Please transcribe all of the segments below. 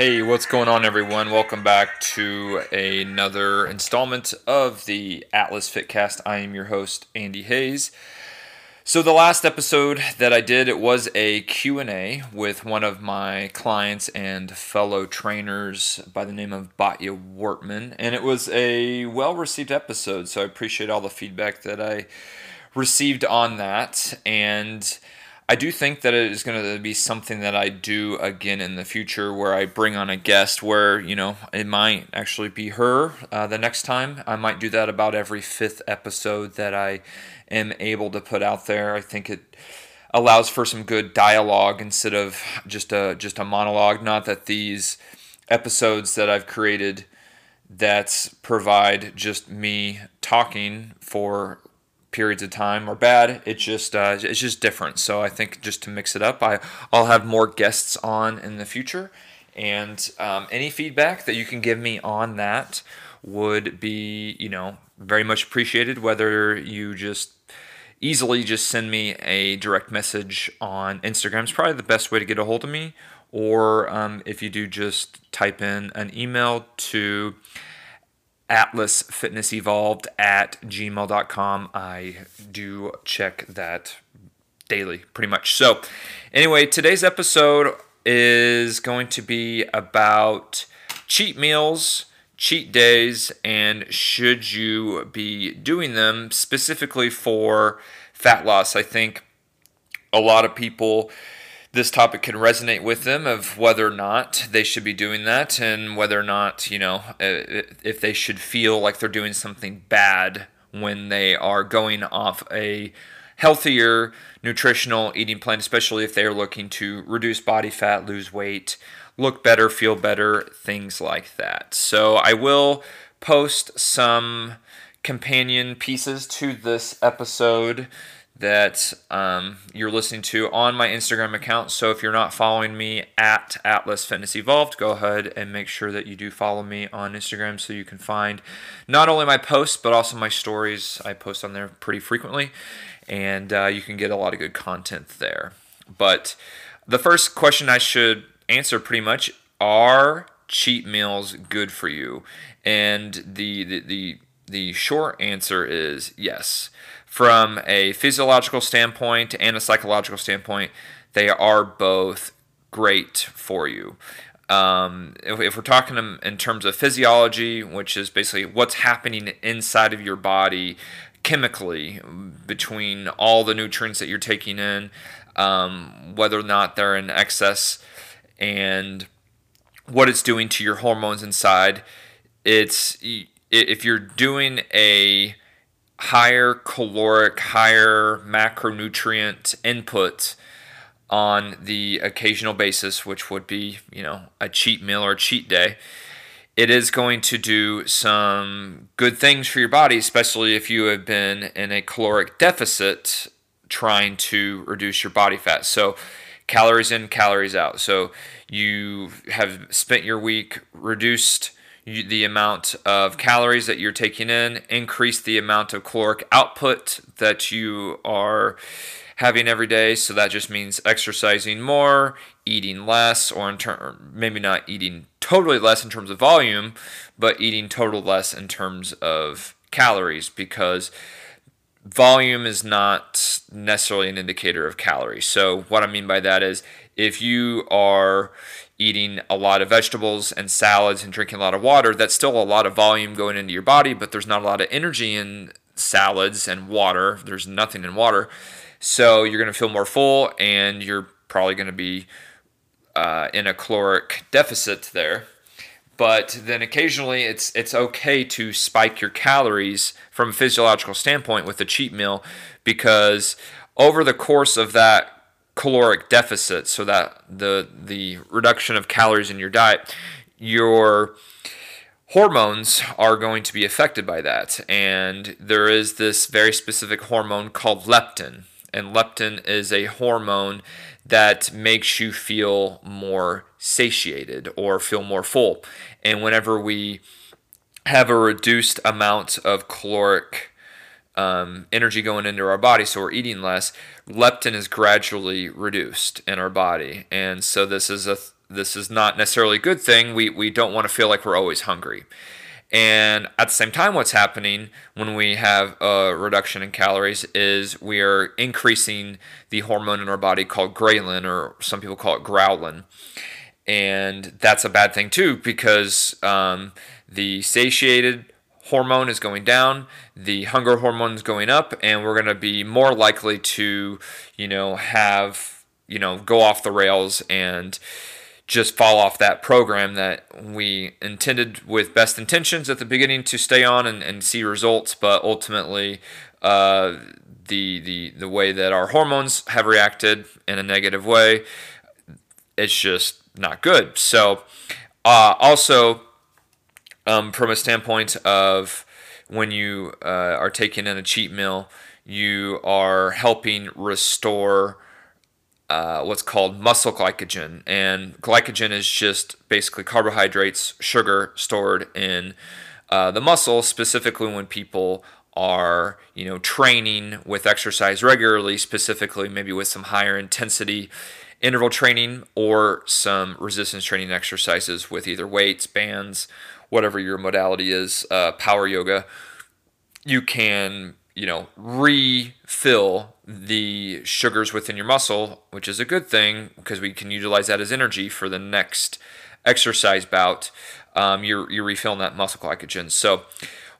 Hey, what's going on, everyone? Welcome back to another installment of the Atlas Fitcast. I am your host, Andy Hayes. So the last episode that I did, it was a Q&A with one of my clients and fellow trainers by the name of Batya Wortman, and it was a well-received episode. So I appreciate all the feedback that I received on that, and I do think that it is going to be something that I do again in the future where I bring on a guest where, you know, it might actually be her uh, the next time. I might do that about every fifth episode that I am able to put out there. I think it allows for some good dialogue instead of just a just a monologue. Not that these episodes that I've created that provide just me talking for periods of time are bad. It's just uh, it's just different. So I think just to mix it up, I I'll have more guests on in the future, and um, any feedback that you can give me on that would be you know very much appreciated. Whether you just easily just send me a direct message on Instagram is probably the best way to get a hold of me, or um, if you do just type in an email to Atlas Fitness Evolved at gmail.com. I do check that daily, pretty much. So, anyway, today's episode is going to be about cheat meals, cheat days, and should you be doing them specifically for fat loss. I think a lot of people this topic can resonate with them of whether or not they should be doing that and whether or not, you know, uh, if they should feel like they're doing something bad when they are going off a healthier nutritional eating plan, especially if they're looking to reduce body fat, lose weight, look better, feel better, things like that. So I will post some companion pieces to this episode that um, you're listening to on my Instagram account. So if you're not following me at Atlas Fitness Evolved, go ahead and make sure that you do follow me on Instagram so you can find not only my posts but also my stories. I post on there pretty frequently, and uh, you can get a lot of good content there. But the first question I should answer pretty much are cheat meals good for you? And the the the, the short answer is yes from a physiological standpoint and a psychological standpoint, they are both great for you. Um, if, if, we're talking in terms of physiology, which is basically what's happening inside of your body chemically between all the nutrients that you're taking in, um, whether or not they're in excess, and what it's doing to your hormones inside, it's if you're doing a higher caloric, higher macronutrient input on the occasional basis, which would be, you know, a cheat meal or cheat day, it is going to do some good things for your body, especially if you have been in a caloric deficit trying to reduce your body fat. So, calories in, calories out. So, you have spent your week reduced the amount of calories that you're taking in, increase the amount of caloric output that you are having every day. So that just means exercising more, eating less, or in term, maybe not eating totally less in terms of volume, but eating total less in terms of calories because volume is not necessarily an indicator of calories. So what I mean by that is if you are eating a lot of vegetables and salads and drinking a lot of water, that's still a lot of volume going into your body, but there's not a lot of energy in salads and water. There's nothing in water. So you're going to feel more full and you're probably going to be uh, in a caloric deficit there. But then occasionally it's it's okay to spike your calories from a physiological standpoint with a cheat meal because over the course of that caloric deficit, so that the the reduction of calories in your diet, your hormones are going to be affected by that. And there is this very specific hormone called leptin. And leptin is a hormone that makes you feel more satiated or feel more full. And whenever we have a reduced amount of caloric um, energy going into our body, so we're eating less, leptin is gradually reduced in our body. And so this is a, this is not necessarily a good thing. We we don't want to feel like we're always hungry. And at the same time, what's happening when we have a reduction in calories is we are increasing the hormone in our body called ghrelin, or some people call it growlin. And that's a bad thing too, because um, the satiated hormone is going down, the hunger hormone is going up, and we're going to be more likely to, you know, have, you know, go off the rails and just fall off that program that we intended with best intentions at the beginning to stay on and, and see results, but ultimately, uh, the, the the way that our hormones have reacted in a negative way, it's just not good. So, uh, also, um, from a standpoint of when you uh, are taking in a cheat meal, you are helping restore uh, what's called muscle glycogen. And glycogen is just basically carbohydrates, sugar stored in uh, the muscle, specifically when people are you know training with exercise regularly specifically maybe with some higher intensity interval training or some resistance training exercises with either weights bands whatever your modality is uh, power yoga you can you know refill the sugars within your muscle, which is a good thing because we can utilize that as energy for the next exercise bout. Um, you're, you're refilling that muscle glycogen. So,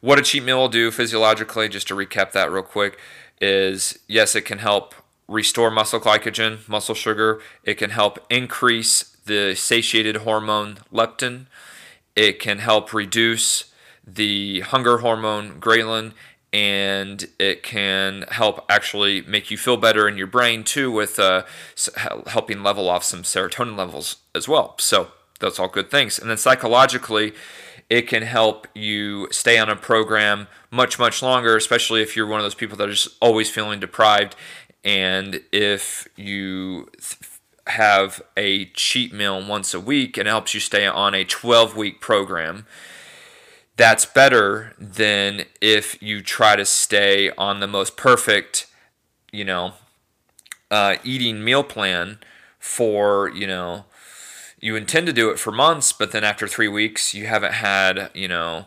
what a cheat meal will do physiologically, just to recap that real quick, is yes, it can help restore muscle glycogen, muscle sugar. It can help increase the satiated hormone leptin. It can help reduce the hunger hormone ghrelin and it can help actually make you feel better in your brain too with uh, helping level off some serotonin levels as well. So that's all good things. And then psychologically it can help you stay on a program much much longer especially if you're one of those people that are just always feeling deprived. And if you have a cheat meal once a week and helps you stay on a 12 week program that's better than if you try to stay on the most perfect, you know, uh, eating meal plan for, you know, you intend to do it for months, but then after three weeks, you haven't had, you know,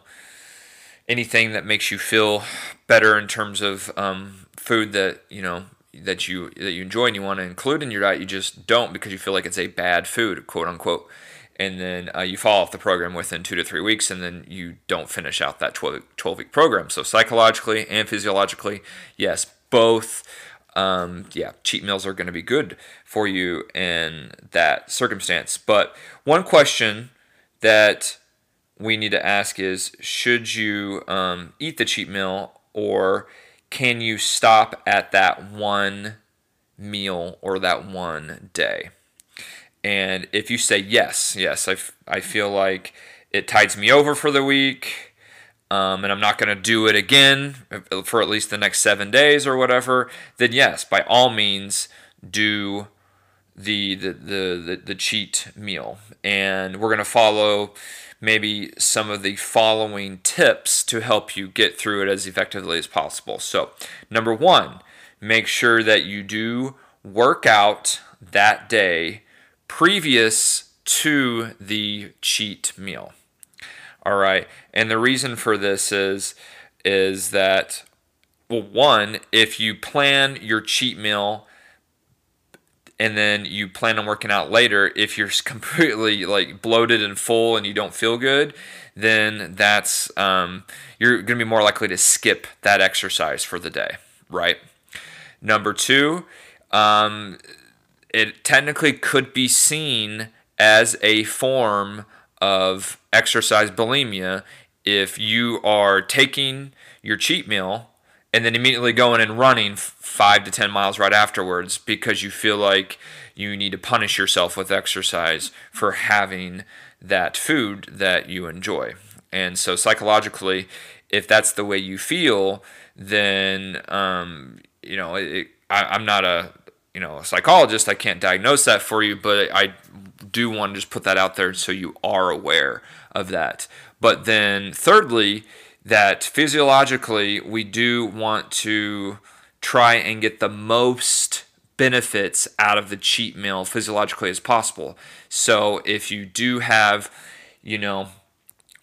anything that makes you feel better in terms of um, food that, you know, that you that you enjoy and you want to include in your diet, you just don't because you feel like it's a bad food, quote unquote and then uh, you fall off the program within two to three weeks, and then you don't finish out that 12, 12 week program. So, psychologically and physiologically, yes, both. Um, yeah, cheat meals are going to be good for you in that circumstance. But one question that we need to ask is should you um, eat the cheat meal or can you stop at that one meal or that one day? And if you say yes, yes, I, f- I feel like it tides me over for the week, um, and I'm not going to do it again for at least the next seven days or whatever, then yes, by all means, do the the the, the, the cheat meal. And we're going to follow maybe some of the following tips to help you get through it as effectively as possible. So, number one, make sure that you do work out that day previous to the cheat meal. All right. And the reason for this is is that well one, if you plan your cheat meal and then you plan on working out later, if you're completely like bloated and full and you don't feel good, then that's um, you're going to be more likely to skip that exercise for the day, right? Number two, um, it technically could be seen as a form of exercise bulimia if you are taking your cheat meal and then immediately going and running five to 10 miles right afterwards because you feel like you need to punish yourself with exercise for having that food that you enjoy. And so, psychologically, if that's the way you feel, then, um, you know, it, I, I'm not a you know a psychologist i can't diagnose that for you but i do want to just put that out there so you are aware of that but then thirdly that physiologically we do want to try and get the most benefits out of the cheat meal physiologically as possible. So if you do have, you know,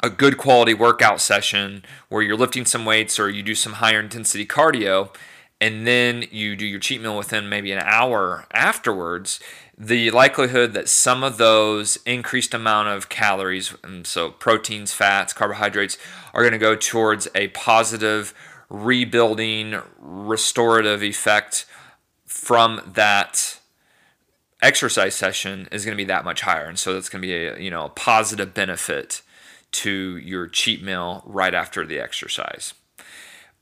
a good quality workout session where you're lifting some weights or you do some higher intensity cardio and then you do your cheat meal within maybe an hour afterwards the likelihood that some of those increased amount of calories and so proteins fats carbohydrates are going to go towards a positive rebuilding restorative effect from that exercise session is going to be that much higher and so that's going to be a you know a positive benefit to your cheat meal right after the exercise.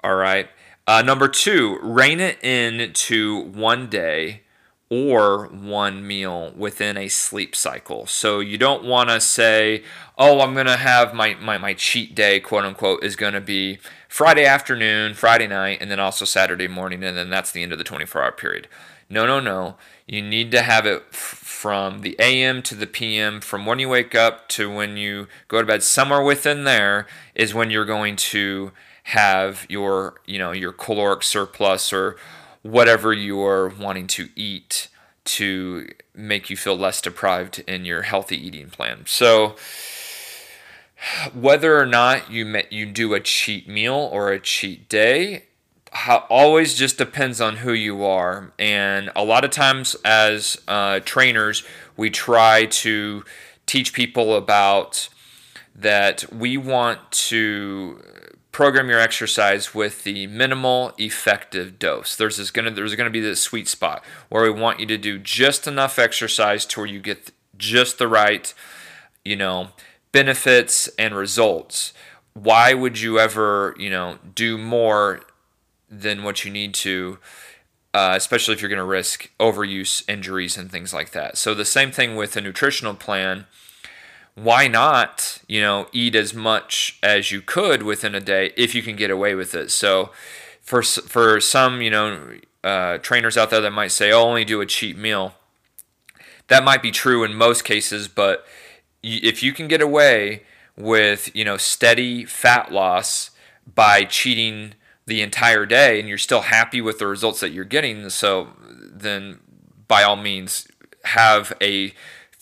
All right. Uh, number two, rein it in to one day or one meal within a sleep cycle. So you don't want to say, oh, I'm going to have my, my, my cheat day, quote unquote, is going to be Friday afternoon, Friday night, and then also Saturday morning, and then that's the end of the 24 hour period. No, no, no. You need to have it f- from the AM to the PM, from when you wake up to when you go to bed. Somewhere within there is when you're going to have your, you know, your caloric surplus or whatever you are wanting to eat to make you feel less deprived in your healthy eating plan. So, whether or not you you do a cheat meal or a cheat day how, always just depends on who you are. And a lot of times, as uh, trainers, we try to teach people about that we want to program your exercise with the minimal effective dose. There's this gonna there's gonna be this sweet spot where we want you to do just enough exercise to where you get just the right, you know, benefits and results. Why would you ever, you know, do more than what you need to, uh, especially if you're going to risk overuse, injuries, and things like that. So the same thing with a nutritional plan. Why not, you know, eat as much as you could within a day if you can get away with it? So for for some, you know, uh, trainers out there that might say, "Oh, only do a cheat meal." That might be true in most cases, but if you can get away with, you know, steady fat loss by cheating the entire day and you're still happy with the results that you're getting, so then by all means have a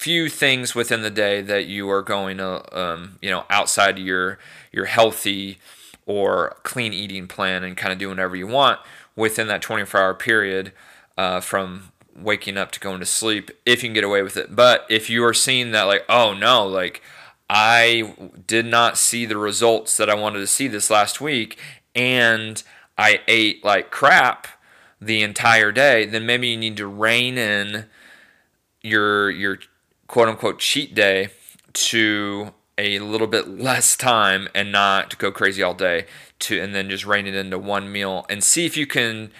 few things within the day that you are going to, um, you know, outside your your healthy or clean eating plan and kind of do whatever you want within that 24 hour period uh, from waking up to going to sleep if you can get away with it. But if you are seeing that, like, oh no, like I did not see the results that I wanted to see this last week, and I ate like crap the entire day, then maybe you need to rein in your your quote unquote cheat day to a little bit less time and not go crazy all day to and then just rein it into one meal and see if you can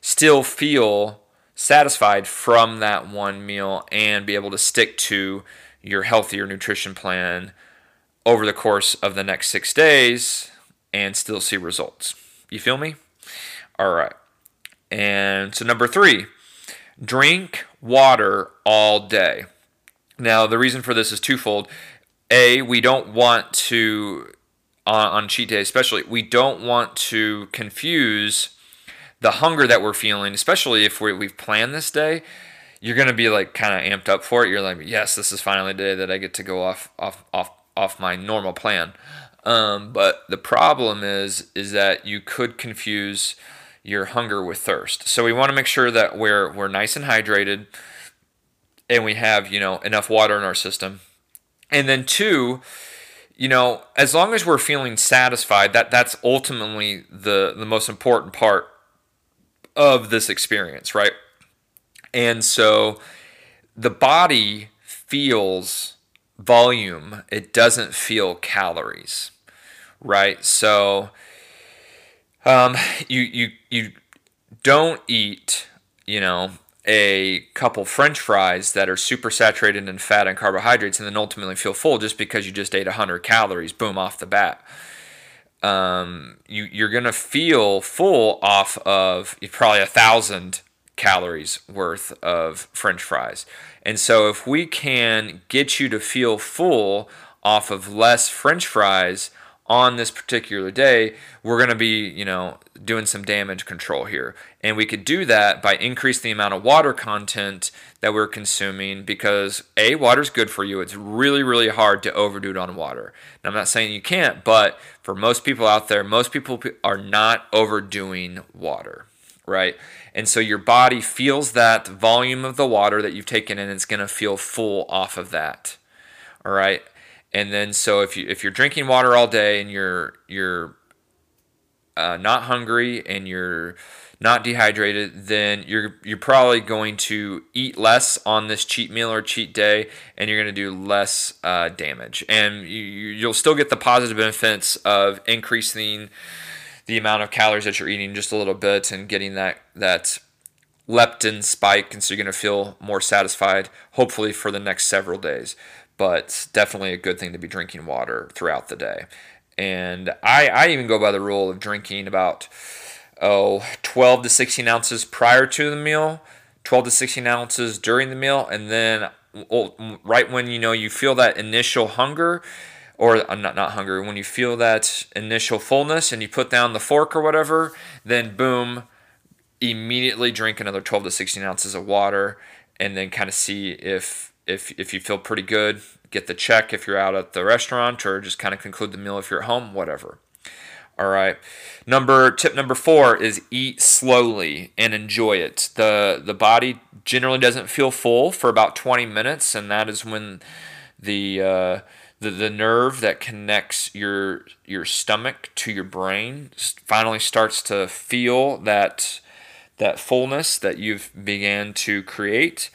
still feel satisfied from that one meal and be able to stick to your healthier nutrition plan over the course of the next 6 days and still see results. You feel me? All right. And so, number three, drink water all day. Now, the reason for this is twofold. A, we don't want to, on, on cheat day especially, we don't want to confuse the hunger that we're feeling, especially if we, we've planned this day. You're gonna be like kind of amped up for it. You're like, yes, this is finally the day that I get to go off off off off my normal plan. Um, but the problem is is that you could confuse your hunger with thirst. So we want to make sure that we're we're nice and hydrated and we have, you know, enough water in our system. And then two, you know, as long as we're feeling satisfied, that that's ultimately the the most important part of this experience, right? And so the body feels volume, it doesn't feel calories, right? So um, you you you don't eat, you know, a couple French fries that are super saturated in fat and carbohydrates, and then ultimately feel full just because you just ate 100 calories, boom, off the bat. Um, you you're gonna feel full off of probably a thousand calories worth of French fries. And so if we can get you to feel full off of less French fries on this particular day, we're going to be, you know, doing some damage control here. And we could do that by increasing the amount of water content that we're consuming because A, water's good for you. It's really, really hard to overdo it on water. Now, I'm not saying you can't, but for most people out there, most people are not overdoing water, right? And so your body feels that volume of the water that you've taken in, it's going to feel full off of that. All right. And then so if you if you're drinking water all day and you're you're uh, not hungry and you're not dehydrated, then you're you're probably going to eat less on this cheat meal or cheat day, and you're going to do less uh, damage. And you, you'll still get the positive benefits of increasing the amount of calories that you're eating just a little bit and getting that that leptin spike, and so you're going to feel more satisfied, hopefully for the next several days but definitely a good thing to be drinking water throughout the day. And I, I even go by the rule of drinking about oh 12 to 16 ounces prior to the meal, 12 to 16 ounces during the meal, and then right when you know you feel that initial hunger or uh, not not hunger when you feel that initial fullness and you put down the fork or whatever then boom immediately drink another 12 to 16 ounces of water and then kind of see if if if you feel pretty good, get the check if you're out at the restaurant or just kind of conclude the meal if you're at home, whatever. All right. Number tip number 4 is eat slowly and enjoy it. The the body generally doesn't feel full for about 20 minutes and that is when the uh, the, the nerve that connects your your stomach to your brain finally starts to feel that that fullness that you've began to create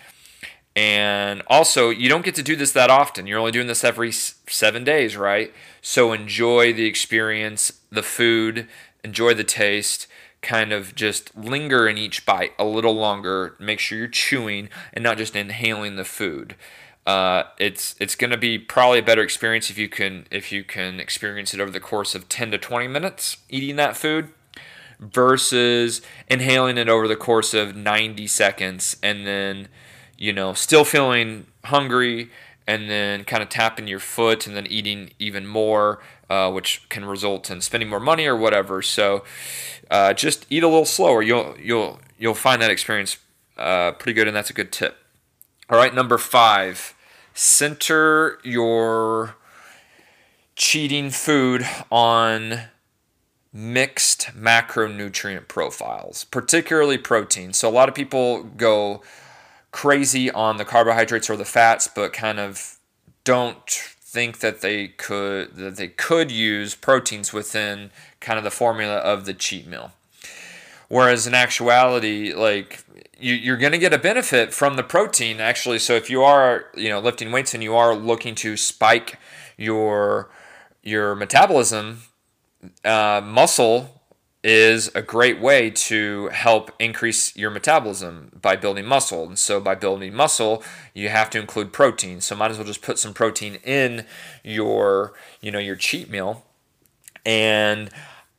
and also, you don't get to do this that often. You're only doing this every seven days, right? So enjoy the experience, the food, enjoy the taste, kind of just linger in each bite a little longer. Make sure you're chewing and not just inhaling the food. Uh, it's it's going to be probably a better experience if you can if you can experience it over the course of 10 to 20 minutes eating that food versus inhaling it over the course of 90 seconds and then you know, still feeling hungry and then kind of tapping your foot and then eating even more, uh, which can result in spending more money or whatever. So uh, just eat a little slower. You'll you'll you'll find that experience uh, pretty good, and that's a good tip. All right, number five, center your cheating food on mixed macronutrient profiles, particularly protein. So a lot of people go crazy on the carbohydrates or the fats, but kind of don't think that they could that they could use proteins within kind of the formula of the cheat meal. Whereas in actuality, like you, you're going to get a benefit from the protein actually. So if you are you know lifting weights and you are looking to spike your your metabolism, uh, muscle is a great way to help increase your metabolism by building muscle. And so by building muscle, you have to include protein. So might as well just put some protein in your, you know, your cheat meal. And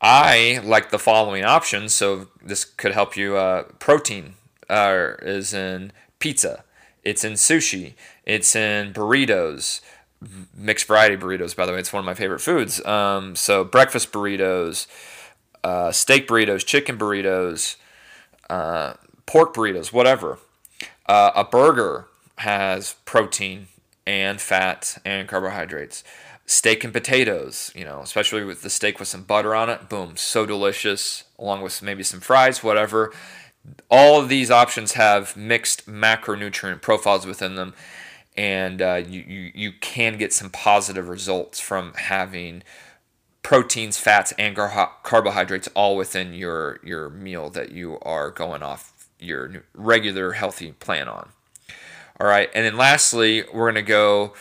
I like the following options. So this could help you. Uh, protein uh, is in pizza. It's in sushi. It's in burritos mixed variety burritos by the way it's one of my favorite foods um, so breakfast burritos uh, steak burritos, chicken burritos, uh, pork burritos, whatever. Uh, a burger has protein and fat and carbohydrates. Steak and potatoes, you know, especially with the steak with some butter on it, boom, so delicious, along with maybe some fries, whatever. All of these options have mixed macronutrient profiles within them, and uh, you, you, you can get some positive results from having proteins, fats, and carbohydrates all within your your meal that you are going off your regular healthy plan on. All right, and then lastly, we're gonna go.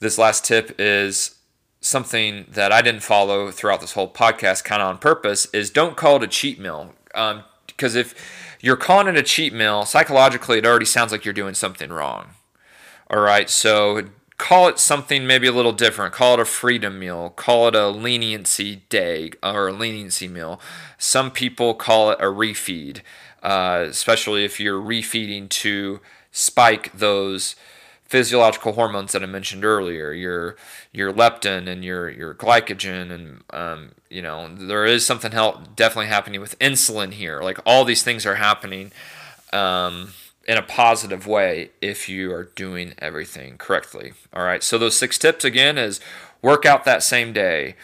This last tip is something that I didn't follow throughout this whole podcast, kind of on purpose. Is don't call it a cheat meal, um, because if you're calling it a cheat meal, psychologically, it already sounds like you're doing something wrong. All right, so call it something maybe a little different. Call it a freedom meal. Call it a leniency day or a leniency meal. Some people call it a refeed, uh, especially if you're refeeding to spike those physiological hormones that I mentioned earlier, your your leptin and your your glycogen, and um, you know there is something help, definitely happening with insulin here. Like all these things are happening um, in a positive way if you are doing everything correctly. All right. So those six tips again is work out that same day.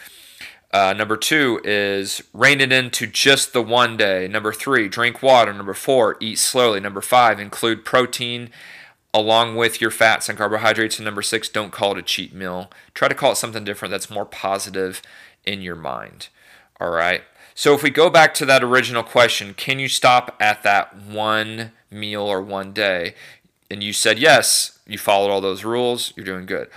Uh, number two is rein it into just the one day. Number three, drink water. Number four, eat slowly. Number five, include protein along with your fats and carbohydrates. And number six, don't call it a cheat meal. Try to call it something different that's more positive in your mind. All right. So if we go back to that original question, can you stop at that one meal or one day? And you said yes, you followed all those rules, you're doing good.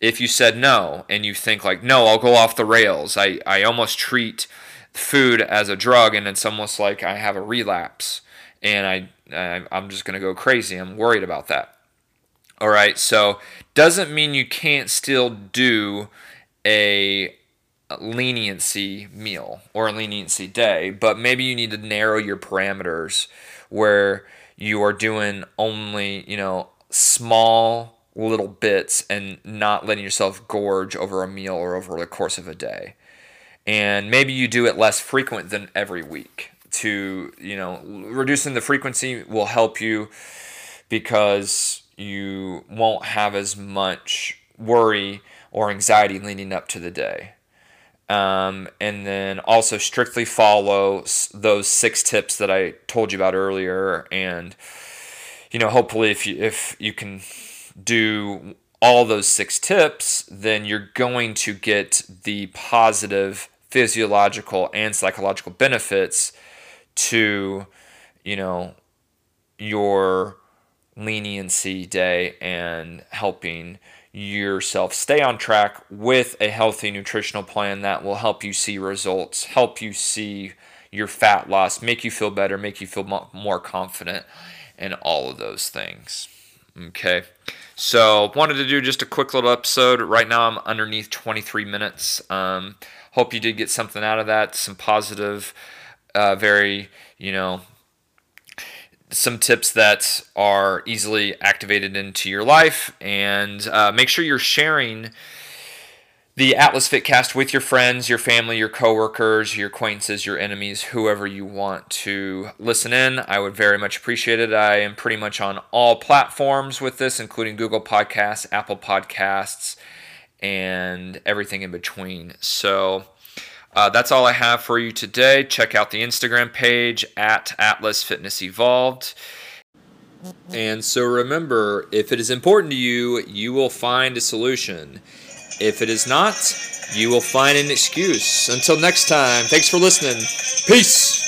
If you said no and you think like, no, I'll go off the rails, I, I almost treat food as a drug and it's almost like I have a relapse and I I'm just going to go crazy. I'm worried about that. All right, so doesn't mean you can't still do a leniency meal or a leniency day, but maybe you need to narrow your parameters where you are doing only, you know, small little bits and not letting yourself gorge over a meal or over the course of a day. And maybe you do it less frequent than every week to you know reducing the frequency will help you because you won't have as much worry or anxiety leading up to the day um, and then also strictly follow those six tips that i told you about earlier. And you know hopefully if you if you can do all those six tips then you're going to get the positive physiological and psychological benefits to, you know, your leniency day and helping yourself stay on track with a healthy nutritional plan that will help you see results, help you see your fat loss, make you feel better, make you feel more confident, and all of those things. Okay. So, wanted to do just a quick little episode. Right now, I'm underneath 23 minutes. Um, hope you did get something out of that, some positive uh, very, you know, some tips that are easily activated into your life. And uh, make sure you're sharing the Atlas Fitcast with your friends, your family, your coworkers, your acquaintances, your enemies, whoever you want to listen in. I would very much appreciate it. I am pretty much on all platforms with this, including Google Podcasts, Apple Podcasts, and everything in between. So, uh, that's all I have for you today. Check out the Instagram page at Atlas Fitness Evolved. And so remember, if it is important to you, you will find a solution. If it is not, you will find an excuse. Until next time, thanks for listening. Peace.